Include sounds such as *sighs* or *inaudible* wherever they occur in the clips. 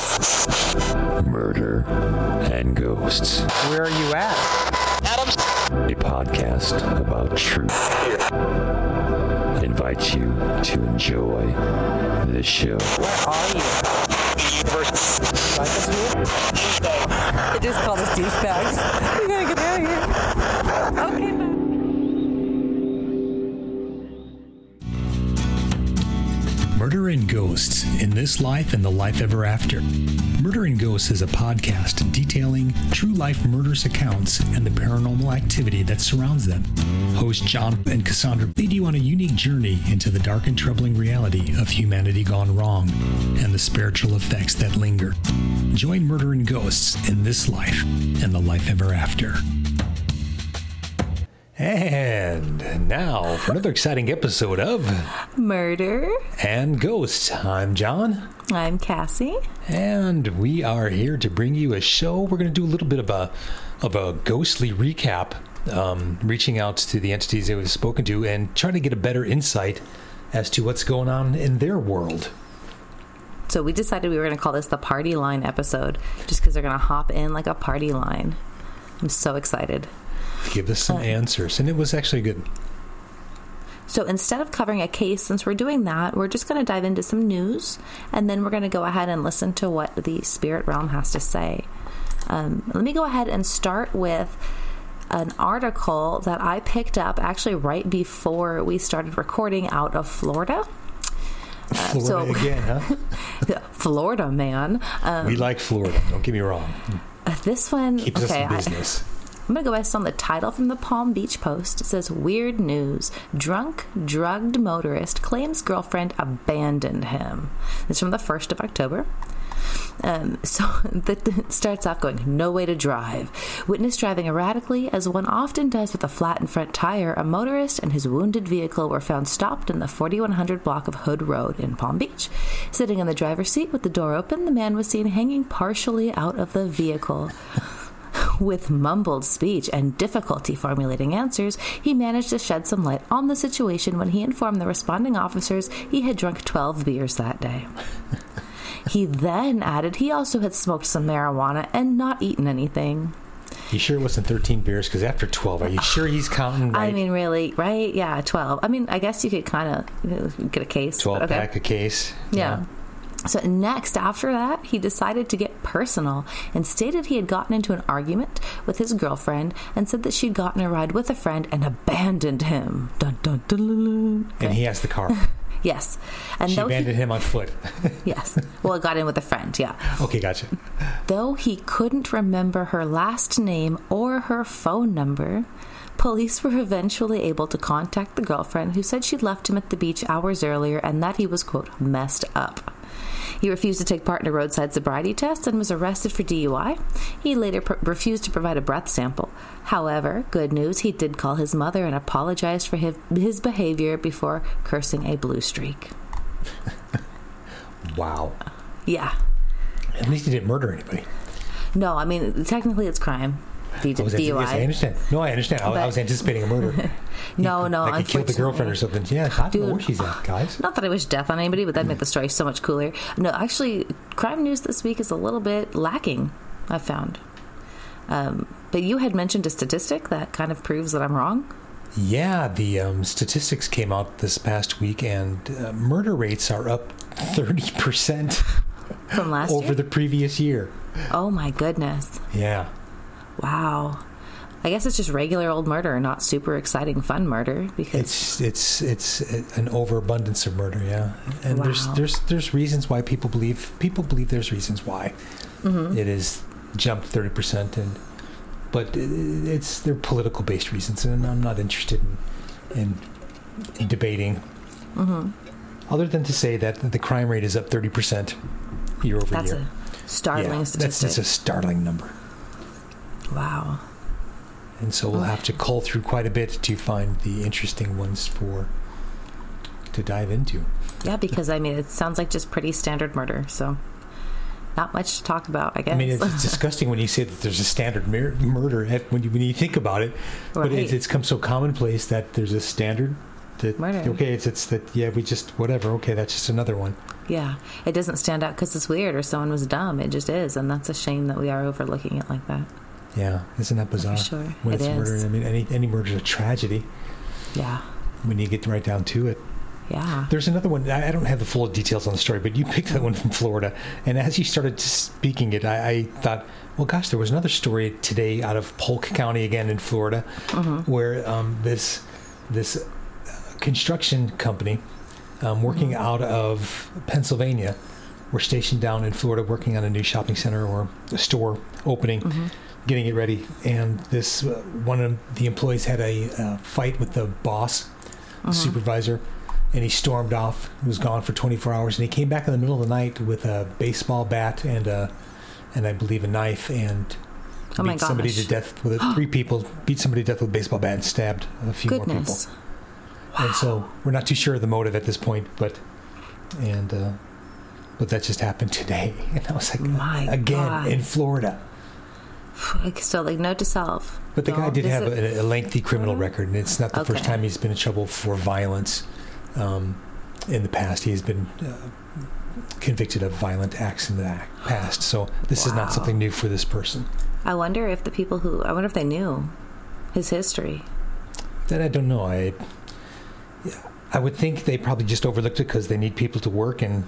guys. Murder and Ghosts, Where are you at? Adams. a podcast about truth. I invite you to enjoy the show. Where are you? Like us here? It just called us douchebags. *laughs* in This Life and the Life Ever After. Murder and Ghosts is a podcast detailing true life murderous accounts and the paranormal activity that surrounds them. Host John and Cassandra lead you on a unique journey into the dark and troubling reality of humanity gone wrong and the spiritual effects that linger. Join Murder and Ghosts in This Life and the Life Ever After. And now for another exciting episode of Murder. and Ghosts. I'm John, I'm Cassie. and we are here to bring you a show. We're going to do a little bit of a of a ghostly recap, um, reaching out to the entities that we've spoken to and trying to get a better insight as to what's going on in their world. So we decided we were going to call this the party line episode just because they're going to hop in like a party line. I'm so excited. Give us some answers, and it was actually good. So instead of covering a case, since we're doing that, we're just going to dive into some news and then we're going to go ahead and listen to what the spirit realm has to say. Um, let me go ahead and start with an article that I picked up actually right before we started recording out of Florida. Florida so- again, huh? *laughs* Florida, man. Um, we like Florida. Don't get me wrong. this one, Keeps okay, us in I- I'm gonna go based on the title from the Palm Beach Post. It says "Weird news: Drunk, drugged motorist claims girlfriend abandoned him." It's from the first of October. Um, *laughs* so it starts off going, no way to drive. Witness driving erratically, as one often does with a flattened front tire. A motorist and his wounded vehicle were found stopped in the 4100 block of Hood Road in Palm Beach. Sitting in the driver's seat with the door open, the man was seen hanging partially out of the vehicle. *laughs* With mumbled speech and difficulty formulating answers, he managed to shed some light on the situation when he informed the responding officers he had drunk 12 beers that day. *laughs* he then added he also had smoked some marijuana and not eaten anything. You sure it wasn't 13 beers? Because after 12, are you sure he's *sighs* counting right? I mean, really, right? Yeah, 12. I mean, I guess you could kind of uh, get a case. 12 okay. pack a case. Yeah. So next, after that, he decided to get personal and stated he had gotten into an argument with his girlfriend and said that she'd gotten a ride with a friend and abandoned him. Dun, dun, dun, dun. And he has the car. *laughs* Yes, and She though he, abandoned him on foot. *laughs* yes, well, it got in with a friend. Yeah, okay, gotcha. though he couldn't remember her last name or her phone number. Police were eventually able to contact the girlfriend who said she'd left him at the beach hours earlier and that he was, quote, messed up. He refused to take part in a roadside sobriety test and was arrested for DUI. He later pr- refused to provide a breath sample. However, good news, he did call his mother and apologized for his, his behavior before cursing a blue streak. *laughs* Wow. Yeah. At least he didn't murder anybody. No, I mean, technically it's crime. D- I was DUI. Yes, I understand. No, I understand. I, I was anticipating a murder. *laughs* No, no, like he killed the girlfriend or something. Yeah, I don't know where she's at, guys. Not that I wish death on anybody, but that'd make the story so much cooler. No, actually, crime news this week is a little bit lacking, I've found. Um, but you had mentioned a statistic that kind of proves that I'm wrong. Yeah, the um, statistics came out this past week, and uh, murder rates are up 30% *laughs* From last over year? the previous year. oh my goodness. Yeah. Wow. I guess it's just regular old murder, not super exciting fun murder because It's it's it's an overabundance of murder, yeah. And there's Wow. there's there's reasons why people believe people believe there's reasons why Mm-hmm. it is jumped thirty percent, and but it, it's they're political based reasons, and I'm not interested in in, in debating. Mm-hmm. Other than to say that the crime rate is up thirty percent year over that's year. a startling yeah, that's statistic. that's a startling number, wow. and so we'll have to cull through quite a bit to find the interesting ones for to dive into. Yeah, because I mean, it sounds like just pretty standard murder, so not much to talk about, I guess. I mean, it's, *laughs* disgusting when you say that there's a standard mur- murder when you when you think about it, but Right. it's, it's come so commonplace that there's a standard that Murder. okay, it's it's that yeah, we just whatever. Okay, that's just another one. Yeah, it doesn't stand out because it's weird or someone was dumb. It just is, and that's a shame that we are overlooking it like that. Yeah, isn't that bizarre? sure, When it it's murder. I mean, any any murder is a tragedy Yeah, when you get right down to it. yeah. There's another one. I don't have the full details on the story, but you picked that one from Florida. And as you started speaking it, I, I thought, well, gosh, there was another story today out of Polk County again in Florida, where um, this this construction company um, working out of Pennsylvania were stationed down in Florida, working on a new shopping center or a store opening. Getting it ready, and this uh, one of the employees had a uh, fight with the boss, the supervisor, and he stormed off. He was gone for 24 hours, and he came back in the middle of the night with a baseball bat and a, and I believe a knife, and Oh beat somebody to death with it. *gasps* Three people beat somebody to death with a baseball bat and stabbed a few more Goodness. people. And so we're not too sure of the motive at this point, but and uh, but that just happened today, *laughs* and I was like, My again God. in Florida. *sighs* So, like, note to self. But the guy did have a, a lengthy criminal record, and it's not the first time he's been in trouble for violence. Um, in the past, he's been uh, convicted of violent acts in the past. So this is not something new for this person. I wonder if the people who I wonder if they knew his history. That I don't know. I yeah, I would think they probably just overlooked it because they need people to work, and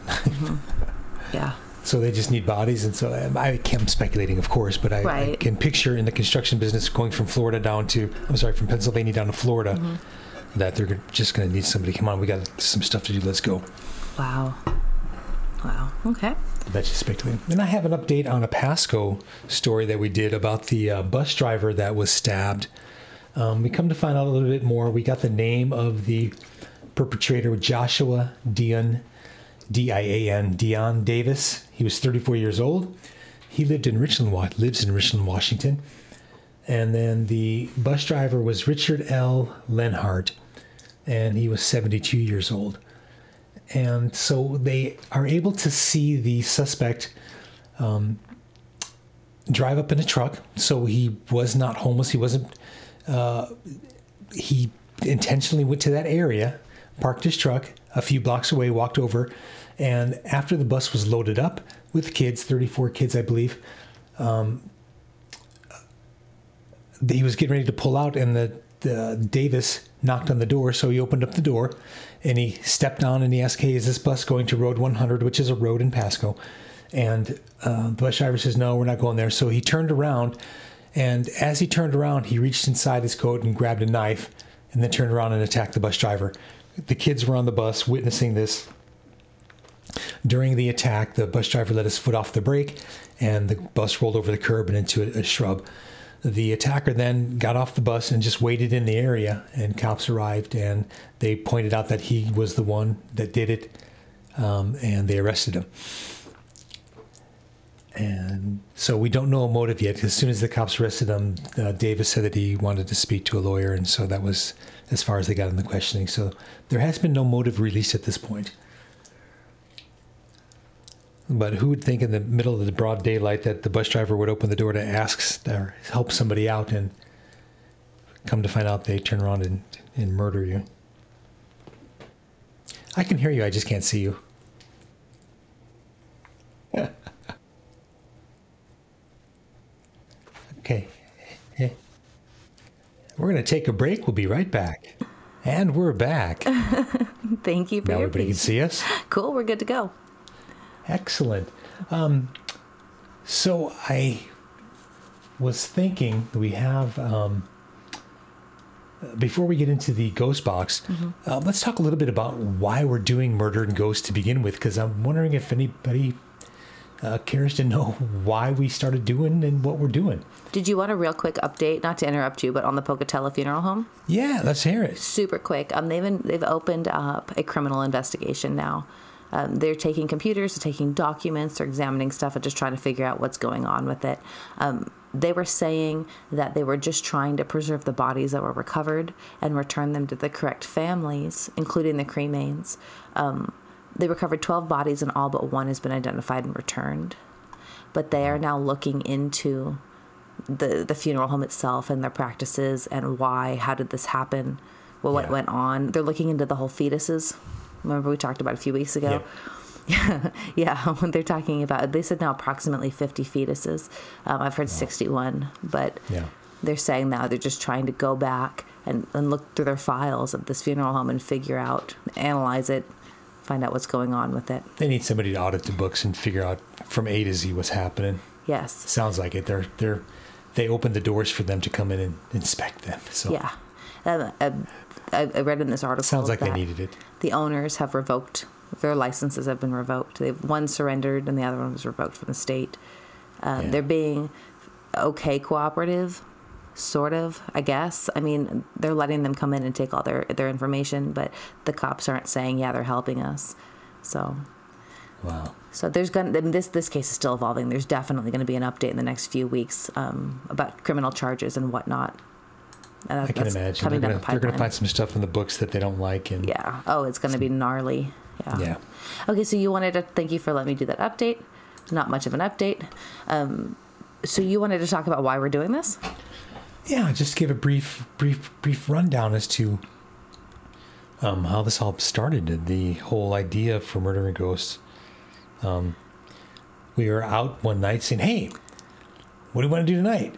*laughs* Yeah. So they just need bodies. And so um, I, I'm speculating, of course, but I, I can picture in the construction business going from Florida down to I'm sorry, from Pennsylvania down to Florida. Mm-hmm. That they're just going to need somebody. Come on, we got some stuff to do. Let's go. Wow. Wow. Okay. That's just speculating. And I have an update on a Pasco story that we did about the uh, bus driver that was stabbed. Um, we come to find out a little bit more. We got the name of the perpetrator, Joshua Dion, D-I-A-N, Dion Davis. He was 34 years old. He lived in Richland, lives in Richland, Washington. And then the bus driver was Richard L. Lenhart, and he was 72 years old and so they are able to see the suspect um, drive up in a truck. So he was not homeless. He wasn't. Uh, he intentionally went to that area, parked his truck a few blocks away, walked over, and after the bus was loaded up with kids, 34 kids, I believe, um, he was getting ready to pull out, and the, the Davis knocked on the door. So he opened up the door, and he stepped on and he asked, "Hey, is this bus going to Road 100, which is a road in Pasco?" And uh, the bus driver says, "No, we're not going there." So he turned around, and as he turned around, he reached inside his coat and grabbed a knife, and then turned around and attacked the bus driver. The kids were on the bus witnessing this. During the attack, the bus driver let his foot off the brake, and the bus rolled over the curb and into a, a shrub. The attacker then got off the bus and just waited in the area, and cops arrived and they pointed out that he was the one that did it, um, and they arrested him. And so we don't know a motive yet. As soon as the cops arrested him, uh, Davis said that he wanted to speak to a lawyer, and so that was as far as they got in the questioning. So there has been no motive released at this point. But who would think in the middle of the broad daylight that the bus driver would open the door to ask or help somebody out and come to find out they turn around and, and murder you? I can hear you, I just can't see you. *laughs* okay. We're going to take a break. We'll be right back. And we're back. *laughs* Thank you for now your everybody can see us. Cool. We're good to go. Excellent. Um, so I was thinking we have um, before we get into the ghost box, uh, let's talk a little bit about why we're doing murder and ghosts to begin with, because I'm wondering if anybody uh, cares to know *laughs* why we started doing and what we're doing. Did you want a real quick update? Not to interrupt you, but on the Pocatello Funeral Home. Yeah, let's hear it. super quick. Um, they've they've opened up a criminal investigation now. Um, they're taking computers, they're taking documents, they're examining stuff, and just trying to figure out what's going on with it. Um, they were saying that they were just trying to preserve the bodies that were recovered and return them to the correct families, including the cremains. Um, they recovered 12 bodies, and all but one has been identified and returned. But they are now looking into the the funeral home itself and their practices and why how did this happen well what Yeah. went on they're looking into the whole fetuses remember we talked about a few weeks ago *laughs* Yeah, when *laughs* they're talking about, they said now approximately 50 fetuses. Um, I've heard 61, but Yeah. they're saying now they're just trying to go back and, and look through their files at this funeral home and figure out, analyze it, find out what's going on with it. They need somebody to audit the books and figure out from A to Z what's happening. Yes. Sounds like it. They're they're they opened the doors for them to come in and inspect them. So Yeah. Um, uh, I, I read in this article. sounds like they needed it. The owners have revoked, their licenses have been revoked. They've one surrendered and the other one was revoked from the state. Um, Yeah. They're being okay cooperative, sort of, I guess. I mean, they're letting them come in and take all their, their information, but the cops aren't saying, yeah, they're helping us. So, Wow. so there's going to, this, this case is still evolving. There's definitely going to be an update in the next few weeks um, about criminal charges and whatnot. And that- I can imagine. They're gonna, the they're gonna find some stuff in the books that they don't like and Yeah. Oh, it's going to be gnarly. Yeah. yeah. Okay, so you wanted to thank you for letting me do that update. Not much of an update. Um, so you wanted to talk about why we're doing this? Yeah, just give a brief, brief, brief rundown as to um, how this all started. The whole idea for Murder and Ghosts. Um, we were out one night saying, "Hey, what do you want to do tonight?"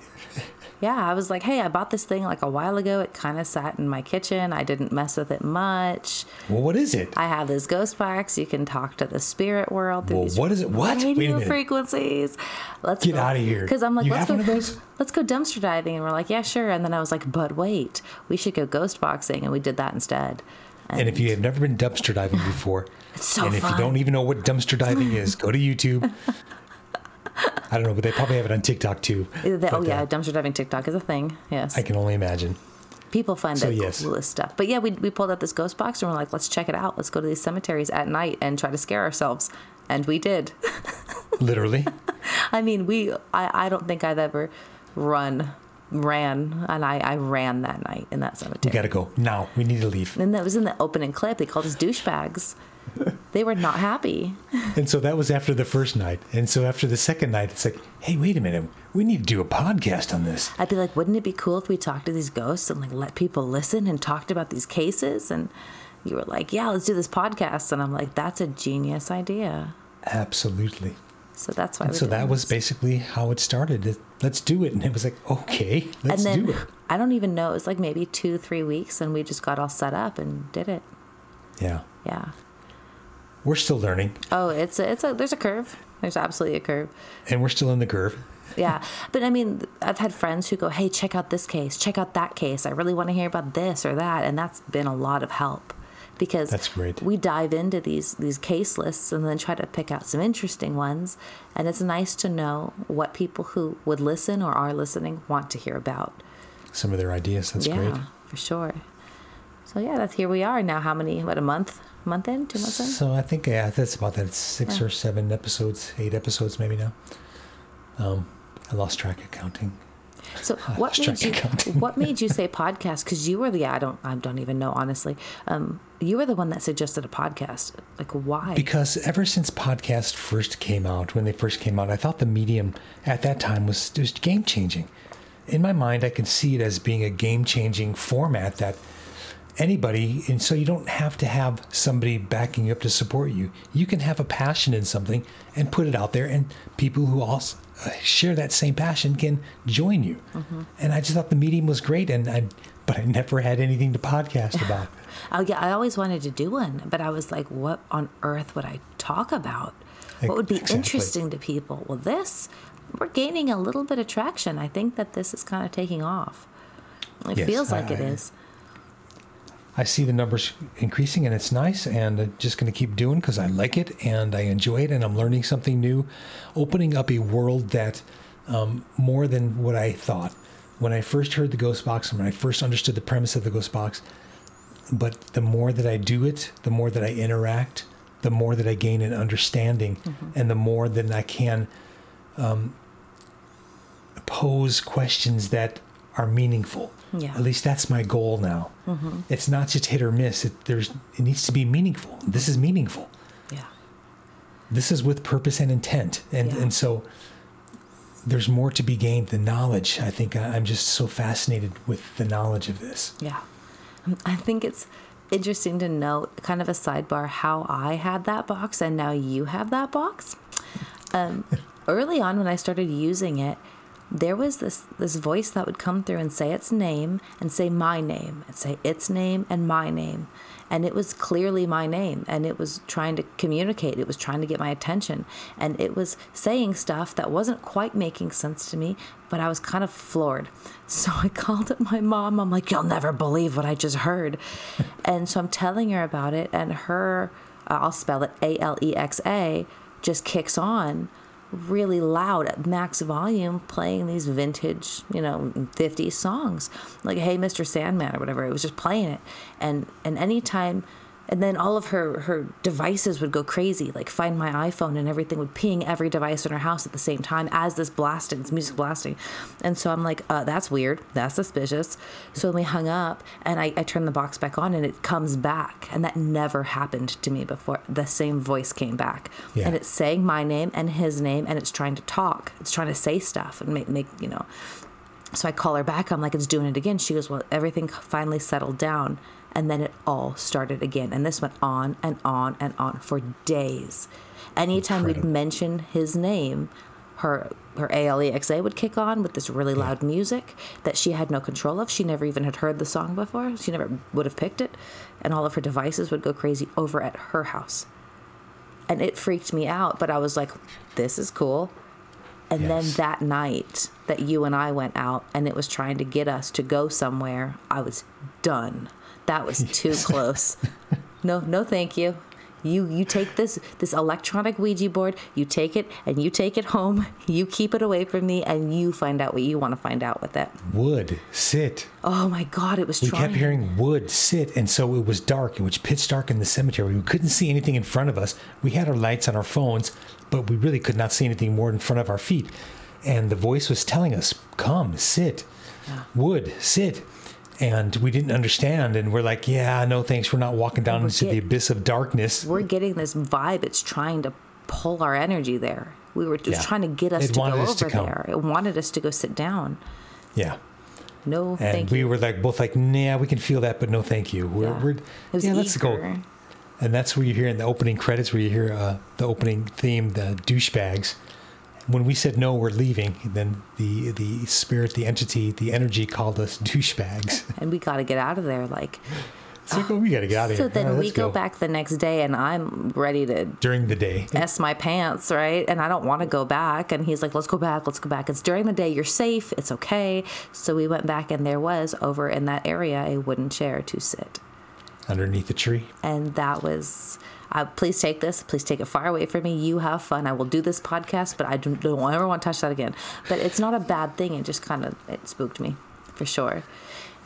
Yeah, I was like, hey, I bought this thing like a while ago. It kind of sat in my kitchen. I didn't mess with it much. Well, what is it? I have this ghost box. You can talk to the spirit world through Well, these what is it? What? Radio frequencies. Let's Get go. of here. Because I'm like, You let's have go. one of those? Let's go dumpster diving, and we're like, yeah, sure. And then I was like, but wait, we should go ghost boxing, and we did that instead. And if you have never been dumpster diving before, *laughs* It's so and if you don't even know what dumpster diving is, go to YouTube. *laughs* I don't know, but they probably have it on TikTok too. The- oh yeah, uh, dumpster diving TikTok is a thing. Yes. I can only imagine. people find So, the yes. coolest stuff. But yeah, we, we pulled out this ghost box and we're like, let's check it out. Let's go to these cemeteries at night and try to scare ourselves. And we did. *laughs* Literally. I mean, we, I, I don't think I've ever run, ran, and I, I ran that night in that cemetery. We got to go now. We need to leave. and that was in the opening clip. They called us douchebags. They were not happy. And so that was after the first night. And so after the second night, it's like, hey, wait a minute. We need to do a podcast on this. I'd be like, wouldn't it be cool if we talked to these ghosts and like let people listen and talked about these cases? And you were like, yeah, let's do this podcast. And I'm like, that's a genius idea. Absolutely. So that's why. So that was basically how it started. It- let's do it. And it was like, okay, let's and then do it. I don't even know. It was like maybe two, three weeks, and we just got all set up and did it. Yeah. Yeah. We're still learning Oh, it's a, it's a there's a curve. There's absolutely a curve. and we're still in the curve. Yeah, but I mean, I've had friends who go, "Hey, check out this case. Check out that case. I really want to hear about this or that," and that's been a lot of help because That's great. We dive into these these case lists and then try to pick out some interesting ones, and it's nice to know what people who would listen or are listening want to hear about. Some of their ideas. That's yeah, great. for sure. So yeah, that's here we are now. How many? What a month? Month in? Two months in? So I think yeah, that's about that. It's six Yeah. or seven episodes, eight episodes maybe now. Um, I lost track of counting. So *laughs* what made you counting. what made you *laughs* say podcast? Because you were the I don't I don't even know honestly. Um, you were the one that suggested a podcast. Like why? Because ever since podcast first came out, when they first came out, I thought the medium at that time was just game changing. In my mind, I can see it as being a game changing format that anybody, and so you don't have to have somebody backing you up to support you. You can have a passion in something and put it out there, and people who also share that same passion can join you. Mm-hmm. And I just thought the medium was great, and I, but I never had anything to podcast *laughs* about. oh yeah, I always wanted to do one, but I was like, what on earth would I talk about? What would be Exactly. interesting to people? Well, this we're gaining a little bit of traction. I think that this is kind of taking off. It Yes, feels like it I- is. I see the numbers increasing and it's nice and I'm just going to keep doing because I like it and I enjoy it and I'm learning something new, opening up a world that um, more than what I thought. When I first heard the Ghost Box and when I first understood the premise of the Ghost Box, but the more that I do it, the more that I interact, the more that I gain an understanding and the more that I can um, pose questions that are meaningful. Yeah. At least that's my goal now. It's not just hit or miss. It, there's it needs to be meaningful. This is meaningful. Yeah. This is with purpose and intent, and Yeah. and so there's more to be gained than knowledge. I think I- I'm just so fascinated with the knowledge of this. Yeah. Um, I think it's interesting to note, kind of a sidebar, how I had that box and now you have that box. Um, *laughs* early on, when I started using it, there was this this voice that would come through and say its name and say my name and say its name and my name. And it was clearly my name and it was trying to communicate. It was trying to get my attention. And it was saying stuff that wasn't quite making sense to me but i was kind of floored. *laughs* So i called up my mom. I'm like you'll never believe what i just heard. *laughs* And so i'm telling her about it and her uh, i'll spell it a-l-e-x-a just kicks on really loud at max volume playing these vintage, you know, 50s songs. Like Hey Mr. Sandman or whatever. It was just playing it. And and anytime and then all of her her devices would go crazy like find my iphone and everything would ping every device in her house at the same time as this blasting this music blasting and so i'm like uh, that's weird that's suspicious so we hung up and I, I turned the box back on and it comes back and that never happened to me before the same voice came back Yeah. and it's saying my name and his name and it's trying to talk it's trying to say stuff and make, make you know so I call her back. I'm like, it's doing it again. She goes, well, everything finally settled down. And then it all started again. And this went on and on and on for days. Anytime we'd mention his name, her her ALEXA would kick on with this really loud music that she had no control of. She never even had heard the song before. She never would have picked it. And all of her devices would go crazy over at her house. And it freaked me out, but I was like, this is cool. And then that night that you and I went out and it was trying to get us to go somewhere, I was done. That was too close. No, no thank you. You you take this this electronic Ouija board, you take it and you take it home. You keep it away from me and you find out what you want to find out with it. Wood, sit. Oh my god, it was We trying. kept hearing wood, sit. And so it was dark. It was pitch dark in the cemetery. We couldn't see anything in front of us. We had our lights on our phones, but we really could not see anything more in front of our feet. And the voice was telling us, come, sit. Wood, sit. And we didn't understand. And we're like, yeah, no thanks. We're not walking down we're into the abyss of darkness. We're getting this vibe. It's trying to pull our energy there. We were just Yeah. trying to get us It to go us to over come. there. It wanted us to go sit down. Yeah. No, thank you. And thank we you. were like, both like, nah, we can feel that, but no thank you. We're, Yeah. we're It was yeah, let's go. And that's where you hear in the opening credits, where you hear uh, the opening theme, the douchebags. When we said no, we're leaving, then the the spirit, the entity, the energy called us *laughs* douchebags. *laughs* and we got to get out of there. Like, It's like, oh, we got to get out of so here. then All right, we let's go back the next day, and I'm ready to during the day. s my pants, right? And I don't want to go back. And he's like, "Let's go back. Let's go back. It's during the day. You're safe. It's okay." So we went back, and there was over in that area a wooden chair to sit, underneath the tree. and that was. Uh, please take this. Please take it far away from me. You have fun. I will do this podcast, but I don't, don't ever want to touch that again. But it's not a bad thing. It just kind of it spooked me, for sure.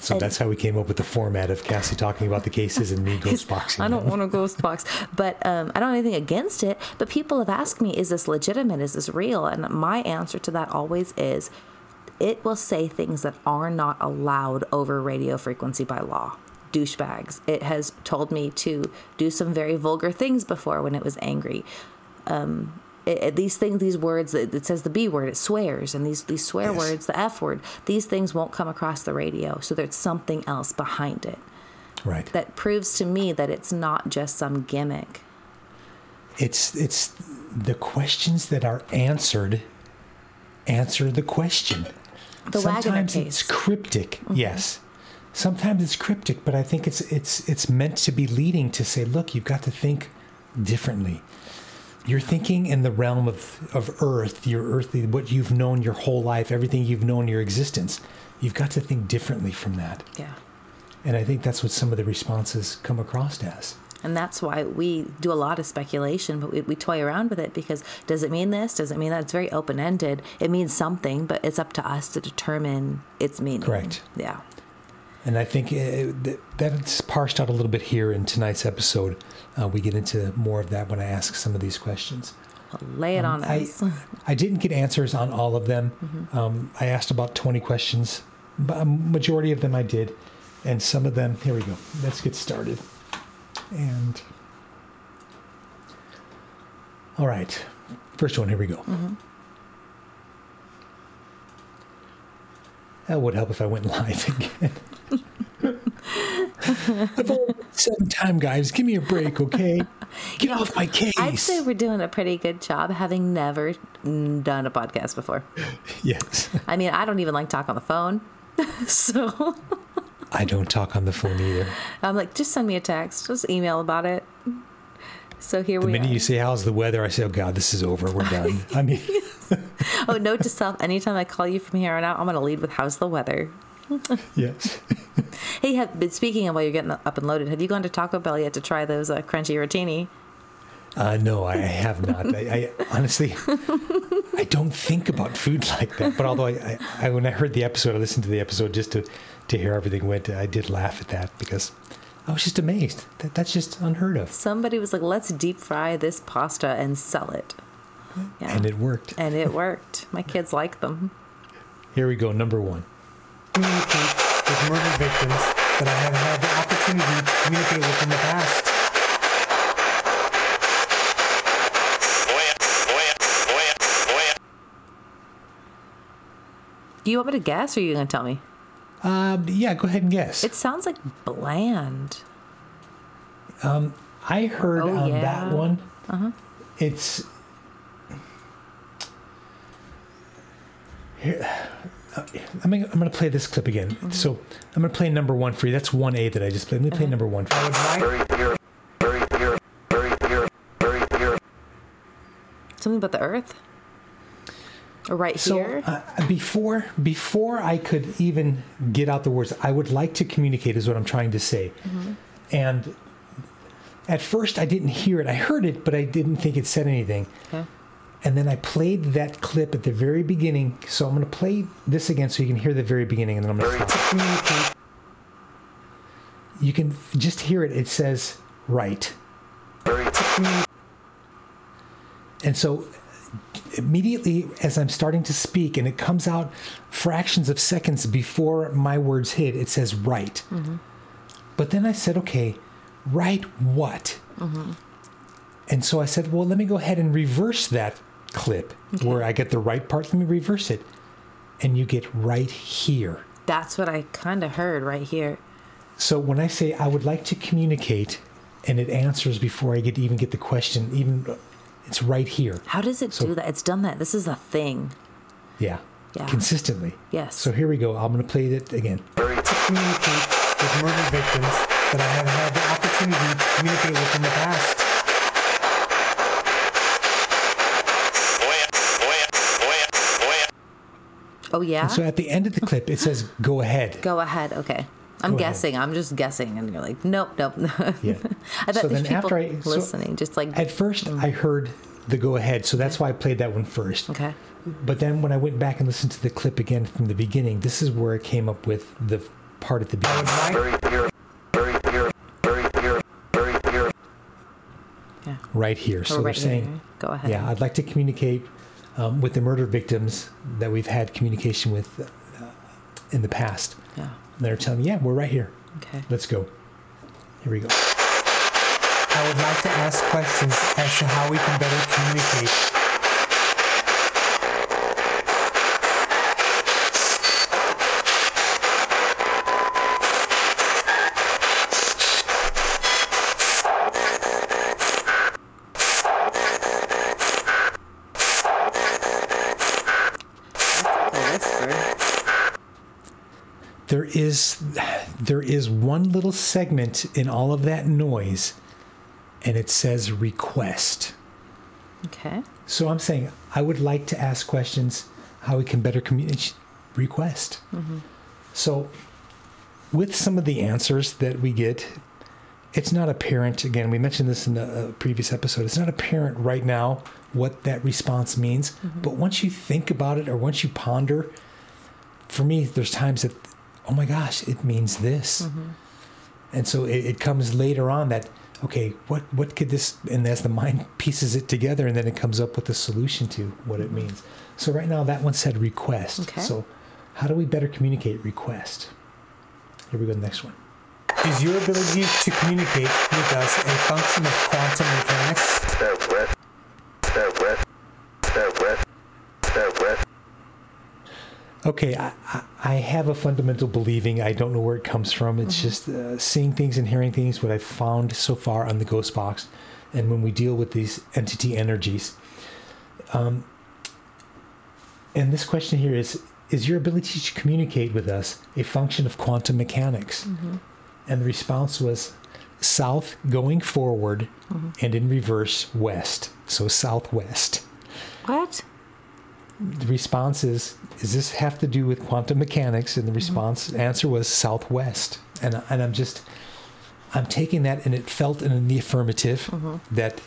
So And- that's how we came up with the format of Cassie talking about the cases and me *laughs* ghost boxing. I don't them. want a *laughs* ghost box, but um, I don't have anything against it. But people have asked me, is this legitimate? Is this real? And my answer to that always is it will say things that are not allowed over radio frequency by law. Douchebags. It has told me to do some very vulgar things before when it was angry. Um, it, it- these things, these words, it, it says the B word, it swears, and these, these swear Yes. words, the F word, these things won't come across the radio. So there's something else behind it Right. that proves to me that it's not just some gimmick. it's it's the questions that are answered answer the question. The Sometimes it's cryptic, yes. Sometimes it's cryptic, but I think it's it's it's meant to be leading to say, look, you've got to think differently. You're thinking in the realm of, of earth, your earthly what you've known your whole life, everything you've known your existence. You've got to think differently from that. Yeah. And I think that's what some of the responses come across as. And that's why we do a lot of speculation, but we, we toy around with it because does it mean this? Does it mean that? It's very open ended. It means something, but it's up to us to determine its meaning. Correct. Yeah. And I think uh, th- that's parsed out a little bit here in tonight's episode. Uh, we get into more of that when I ask some of these questions. Lay it on Um, I, us. I didn't get answers on all of them. Mm-hmm. Um, I asked about 20 questions, but a majority of them I did. And some of them, here we go. Let's get started. And, all right. First one, here we go. Mm-hmm. That would help if I went *laughs* live again. I've only seven time, guys. Give me a break, okay? *laughs* Get off my case. I'd say we're doing a pretty good job having never mm, done a podcast before. *laughs* yes. I mean, I don't even like talk on the phone. *laughs* so I don't talk on the phone either. I'm like, just send me a text, just email about it. So here The we minute are. you say, How's the weather? I say, Oh, God, this is over. We're done. I mean, oh, note to self: anytime I call you from here on out, I'm gonna lead with "How's the weather?" *laughs* yes. *laughs* Hey, have, but speaking of while you're getting up and loaded, have you gone to Taco Bell yet to try those uh, crunchy rotini? Uh, no, I have not. I, I *laughs* honestly, I don't think about food like that. But although I, I, I, when I heard the episode, I listened to the episode just to, to hear everything went. I did laugh at that because I was just amazed. That, that's just unheard of, Somebody was like, "Let's deep fry this pasta and sell it," yeah, and it worked. and it worked. My kids like them. Here we go. Number one. Communicate with murder victims that I have had the opportunity to communicate with in the past. Do you want me to guess, or are you gonna tell me? Uh, yeah, go ahead and guess. It sounds like bland. Um, I heard Oh, um, on yeah. that one. Uh-huh. It's here. I'm gonna, play this clip again. Mm-hmm. So I'm gonna play number one for you. That's one A that I just played. Let me play Uh-huh. number one. For I you. would like Something about the Earth, or right So here. uh, before before I could even get out the words, I would like to communicate is what I'm trying to say. Mm-hmm. And at first I didn't hear it. I heard it, but I didn't think it said anything. Okay. And then I played that clip at the very beginning. So I'm going to play this again so you can hear the very beginning and then I'm going to stop. communicate You can just hear it. It says right. And so immediately as I'm starting to speak and it comes out fractions of seconds before my words hit, it says right. Mhm. But then I said, okay, right what? Mhm. And so I said, well, let me go ahead and reverse that clip where I get the right part. Let me reverse it. And you get right here. That's what I kind of heard right here. So when I say I would like to communicate and it answers before I get even get the question, even it's right here. How does it So- do that? It's done that. This is a thing. Yeah. Yeah. Consistently. Yes. So here we go. I'm going to play it again. to communicate with murder victims that I have had the opportunity to communicate with in the past. Oh yeah. So at the end of the clip, it says, go ahead. Go ahead. Okay. I'm Go ahead. guessing. I'm just guessing, and you're like, nope, nope. *laughs* Yeah. I bet So there's then people after I- so listening, just like At first, mm. I heard the go ahead. So that's why I played that one first. okay. But then when I went back and listened to the clip again from the beginning, this is where I came up with the part at the I would beginning. like Yeah. Right here. So Or they're right saying, here. Go ahead. Yeah, I'd like to communicate um, with the murder victims that we've had communication with uh, in the past. Yeah. And they're telling me, yeah, we're right here. Okay. Let's go. Here we go. I would like to ask questions as to how we can better communicate. A whisper. There is there is one little segment in all of that noise, and it says request. Okay. So I'm saying I would like to ask questions how we can better communicate. Request. Mm-hmm. So with some of the answers that we get, it's not apparent. Again, we mentioned this in a, a previous episode. It's not apparent right now what that response means. Mm-hmm. But once you think about it or once you ponder, for me, there's times that, oh my gosh, it means this. Mm-hmm. And so it, it comes later on that, okay, what, what could this, and as the mind *laughs* pieces it together, and then it comes up with a solution to what it mm-hmm. means. So right now, that one said request. Okay. So how do we better communicate request? Here we go, the next one. Is your ability to communicate with us a function of quantum mechanics? Okay, I, I, have a fundamental believing. I don't know where it comes from. It's just uh, seeing things and hearing things. What I've found so far on the Ghost Box, and when we deal with these entity energies. Um, and this question here is: Is your ability to communicate with us a function of quantum mechanics? And the response was south going forward, and in reverse west. So southwest What? The response is does this have to do with quantum mechanics? And the mm-hmm. response answer was southwest. And, and i'm just i'm taking that and it felt in the affirmative mm-hmm. that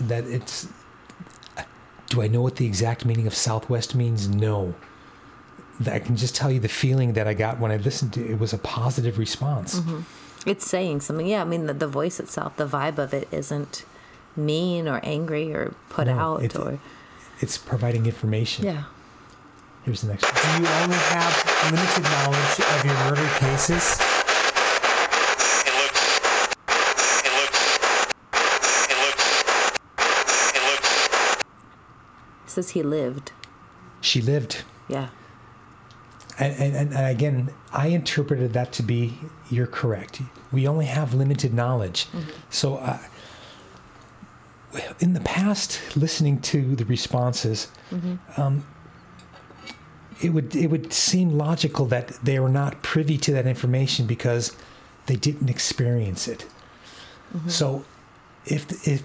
that it's do i know what the exact meaning of southwest means? No. I can just tell you the feeling that i got when i listened to it, it was a positive response. Mm-hmm. It's saying something. Yeah, I mean, the, the voice itself, the vibe of it isn't mean or angry or put No, out or. It's providing information Yeah. here's the next one Do you only have limited knowledge of your murder cases? It looks. It looks. It looks. It looks. It says he lived. she lived Yeah. and, and, and and again, I interpreted that to be you're correct. We only have limited knowledge. So, uh, in the past, listening to the responses, um, it would it would seem logical that they were not privy to that information because they didn't experience it. So, if if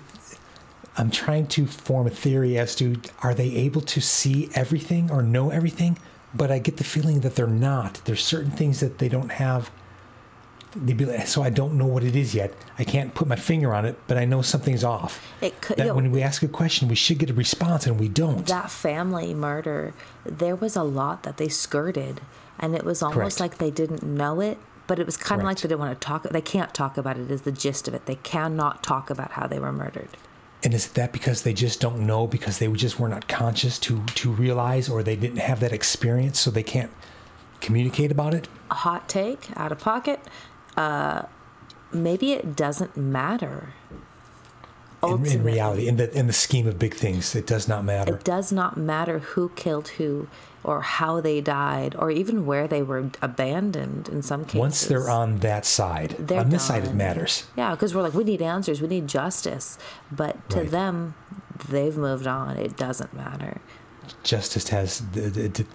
I'm trying to form a theory as to are they able to see everything or know everything, but I get the feeling that they're not. There's certain things that they don't have. So I don't know what it is yet. I can't put my finger on it, but I know something's off. It could. That yo, when we ask a question, we should get a response, and we don't. that family murder, there was a lot that they skirted, and it was almost Correct. like they didn't know it. But it was kind of like they didn't want to talk. They can't talk about it. Is the gist of it? They cannot talk about how they were murdered. And is that because they just don't know because they just were not conscious to to realize, or they didn't have that experience, so they can't communicate about it? A hot take, out of pocket. Uh, maybe it doesn't matter. In, in reality, in the in the scheme of big things, it does not matter. It does not matter who killed who or how they died or even where they were abandoned in some cases. Once they're on that side, They're on this side, it matters. Yeah, because we're like, we need answers, we need justice. But to Right. them, they've moved on. It doesn't matter. Justice has the-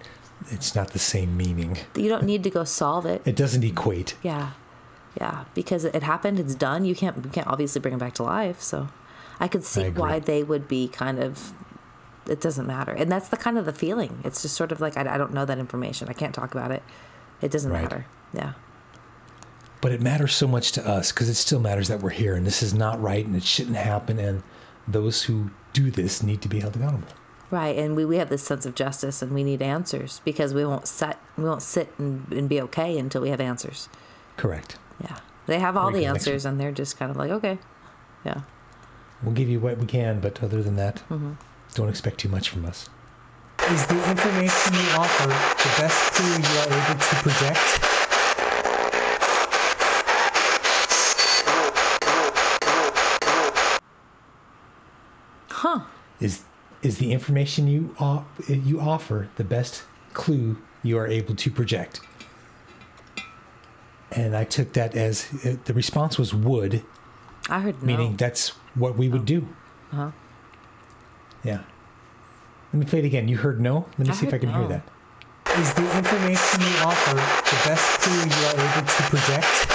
it's not the same meaning. You don't need to go solve it. It doesn't equate. Yeah. Yeah. Because it happened, it's done. You can't you can't obviously bring it back to life. So I could see agree. why they would be kind of it doesn't matter. And that's the kind of the feeling. It's just sort of like I, I don't know that information. I can't talk about it. It doesn't Right. matter. Yeah. But it matters so much to us because it still matters that we're here and this is not right and it shouldn't happen. And those who do this need to be held accountable. Right, and we, we have this sense of justice, and we need answers because we won't sit we won't sit and, and be okay until we have answers. Correct. Yeah, they have all the answers, and they're just kind of like, okay, yeah. We'll give you what we can, but other than that, Mm-hmm. don't expect too much from us. Is the information you offer the best clue you are able to project? Huh? Is is the information you o- you offer the best clue you are able to project? And I took that as uh, the response was would, I heard no. meaning that's what we would do. Uh-huh. Yeah. Let me play it again. You heard no? Let me I see if I can hear that. Is the information you offer the best clue you are able to project?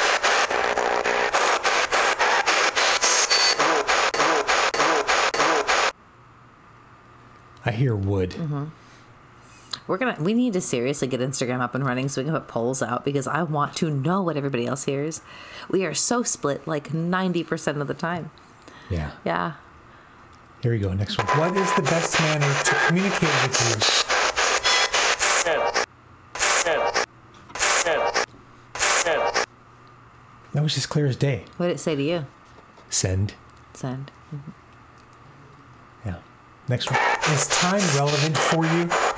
I hear would. Mm-hmm. We're gonna we need to seriously get Instagram up and running so we can put polls out because I want to know what everybody else hears. We are so split like ninety percent of the time. Yeah. Yeah. Here we go. Next one. What is the best manner to communicate with you? That was as clear as day. What did it say to you? Send. Send. Mm-hmm. Yeah. Next one. Is time relevant for you?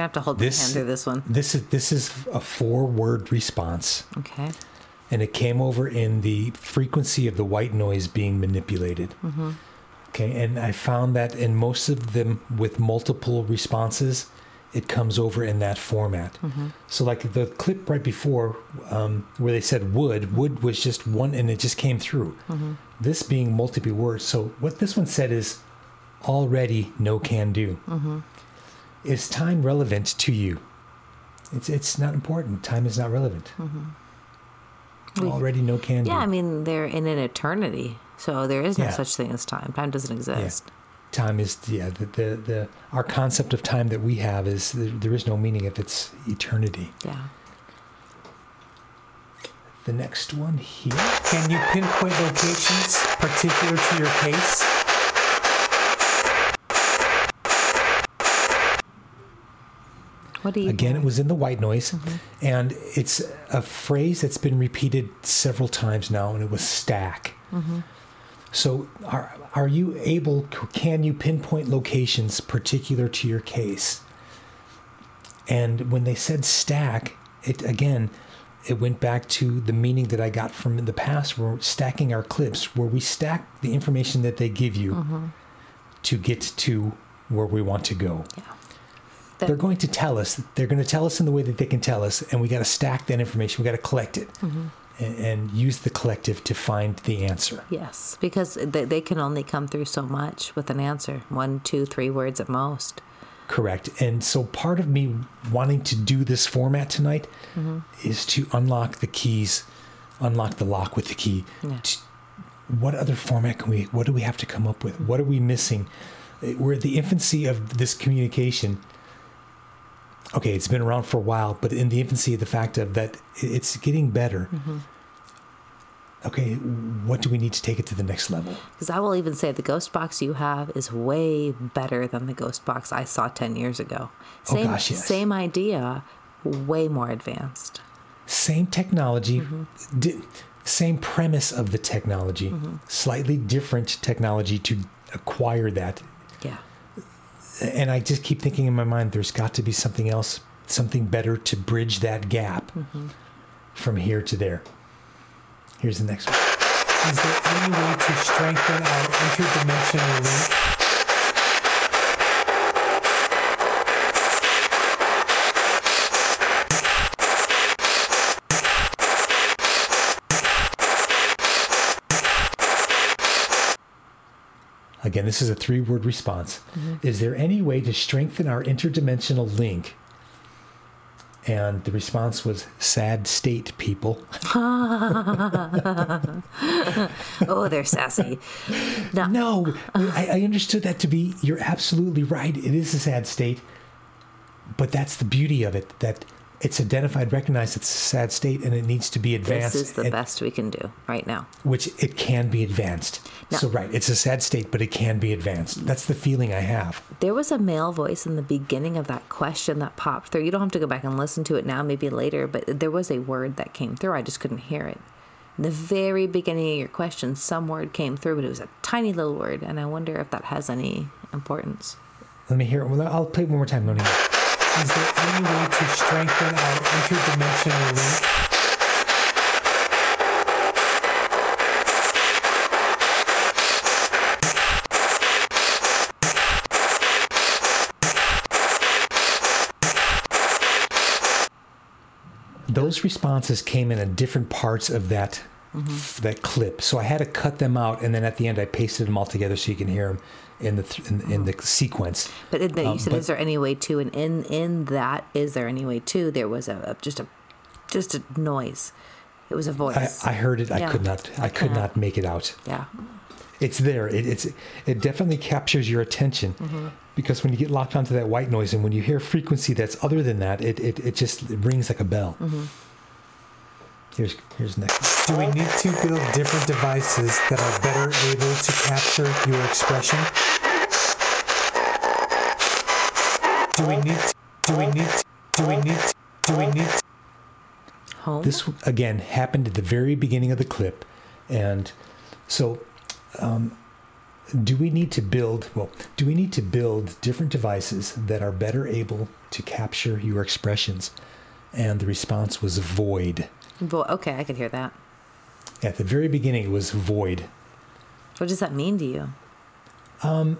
You have to hold This- my hand through this one. This is this is a four word response, Okay. and it came over in the frequency of the white noise being manipulated. Mm-hmm. Okay, and I found that in most of them with multiple responses, it comes over in that format. Mm-hmm. So, like the clip right before um, where they said wood, wood was just one, and it just came through. Mm-hmm. This being multiple words. So, what this one said is already no can do. Is time relevant to you? It's it's not important. Time is not relevant. Mm-hmm. Already no candy. Yeah, I mean they're in an eternity, so there is no Yeah. such thing as time. Time doesn't exist. time is yeah the, the the our concept of time that we have is there is no meaning if it's eternity. Yeah. The next one here. Can you pinpoint locations particular to your case? What do you Again, it was in the white noise, mm-hmm. and it's a phrase that's been repeated several times now, and it was stack. Mm-hmm. So, are are you able? Can you pinpoint locations particular to your case? And when they said stack, it again, it went back to the meaning that I got from in the past. Where we're stacking our clips, where we stack the information that they give you mm-hmm. to get to where we want to go That- they're going to tell us. They're going to tell us in the way that they can tell us, and we got to stack that information. We got to collect it mm-hmm. and, and use the collective to find the answer. Yes, because they, they can only come through so much with an answer. One, two, three words at most. Correct. And so, part of me wanting to do this format tonight mm-hmm. is to unlock the keys, unlock the lock with the key. Yeah. T- What other format can we? What do we have to come up with? What are we missing? We're at the infancy of this communication. Okay, it's been around for a while, but in the infancy of the fact of that it's getting better. Okay, what do we need to take it to the next level? Because I will even say the ghost box you have is way better than the ghost box I saw 10 years ago. Oh, Same, gosh, yes. same idea, way more advanced. same technology, Mm-hmm. di- same premise of the technology, Mm-hmm. slightly different technology to acquire that. And I just keep thinking in my mind, there's got to be something else, something better to bridge that gap Mm-hmm. from here to there. Here's the next one. Is there any way to strengthen our interdimensional link? Again, this is a three word response. Mm-hmm. Is there any way to strengthen our interdimensional link? And the response was sad state people. *laughs* Oh, they're sassy. No. No, I, I understood that to be, you're absolutely right. It is a sad state. But that's the beauty of it that it's identified, recognized it's a sad state, and it needs to be advanced. This is the and- best we can do right now. Which it can be advanced. No. So, right, it's a sad state, but it can be advanced. That's the feeling I have. There was a male voice in the beginning of that question that popped through. You don't have to go back and listen to it now, maybe later, but there was a word that came through. I just couldn't hear it. In the very beginning of your question, some word came through, but it was a tiny little word, and I wonder if that has any importance. Let me hear it. I'll play it one more time. Is there any way to strengthen our interdimensional link? Those responses came in at different parts of that Mm-hmm. that clip. So I had to cut them out, and then at the end, I pasted them all together so you can hear them in the th- in, in the sequence. But in the, you Um, said, but- is there any way to? And in in that, is there any way to? There was a, a just a just a noise. It was a voice. I heard it. I could not. I could not make it out. yeah. It's there. It, it's it definitely captures your attention Mm-hmm. because when you get locked onto that white noise and when you hear frequency that's other than that, it it, it just it rings like a bell. Mm-hmm. Here's here's next. Do we need to build different devices that are better able to capture your expression? Do we need do we need do we need do we need Home. This again happened at the very beginning of the clip, and so um, do we need to build well do we need to build different devices that are better able to capture your expressions and the response was void Vo- okay, I could hear that. at the very beginning it was void What does that mean to you? Um,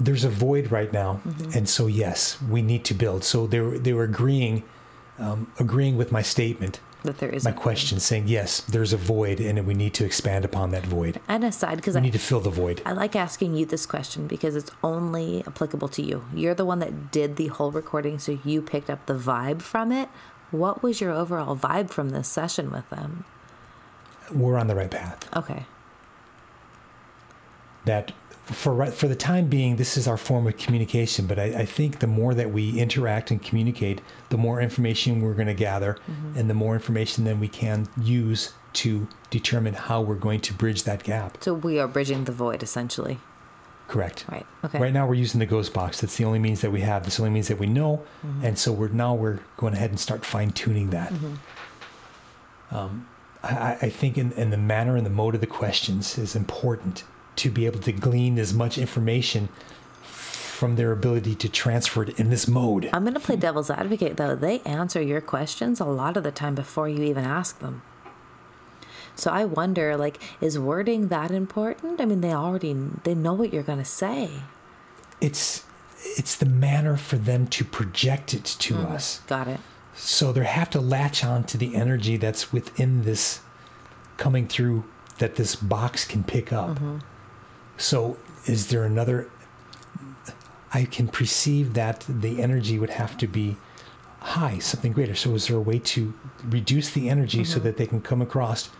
there's a void right now and so yes we need to build so they were they were agreeing um, agreeing with my statement That there is my question saying yes there's a void and we need to expand upon that void And aside, because I, need to fill the void I like asking you this question because it's only applicable to you. You're the one that did the whole recording, so you picked up the vibe from it. What was your overall vibe from this session with them? we're on the right path Okay. that for right- for the time being, this is our form of communication. But I, I think the more that we interact and communicate, the more information we're going to gather, mm-hmm. and the more information then we can use to determine how we're going to bridge that gap. So we are bridging the void essentially. Correct. Right. Okay. Right now, we're using the ghost box. That's the only means that we have. That's the only means that we know, mm-hmm. and so we're now we're going ahead and start fine tuning that. Mm-hmm. Um, I, I- I think in, in the manner and the mode of the questions is important to be able to glean as much information from their ability to transfer it in this mode. I'm going to play devil's advocate though. They answer your questions a lot of the time before you even ask them. So I wonder like is wording that important? I mean they already they know what you're going to say. It's it's the manner for them to project it to mm, us. Got it. So they have to latch on to the energy that's within this coming through that this box can pick up. Mm-hmm. So is there another I can perceive that the energy would have to be high, something greater. So is there a way to reduce the energy so mm-hmm. that they can come across